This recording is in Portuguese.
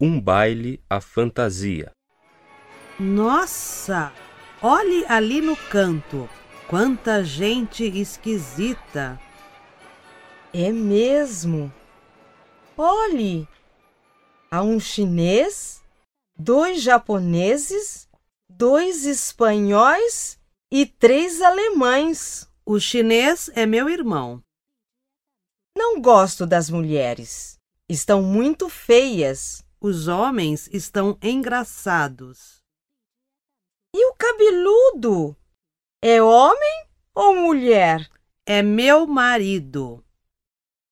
Um baile à fantasia. Nossa! Olhe ali no canto. Quanta gente esquisita. É mesmo. Olhe! Há um chinês, dois japoneses, dois espanhóis e três alemães. O chinês é meu irmão. Não gosto das mulheres. Estão muito feias. Os homens estão engraçados. E o cabeludo? É homem ou mulher? É meu marido.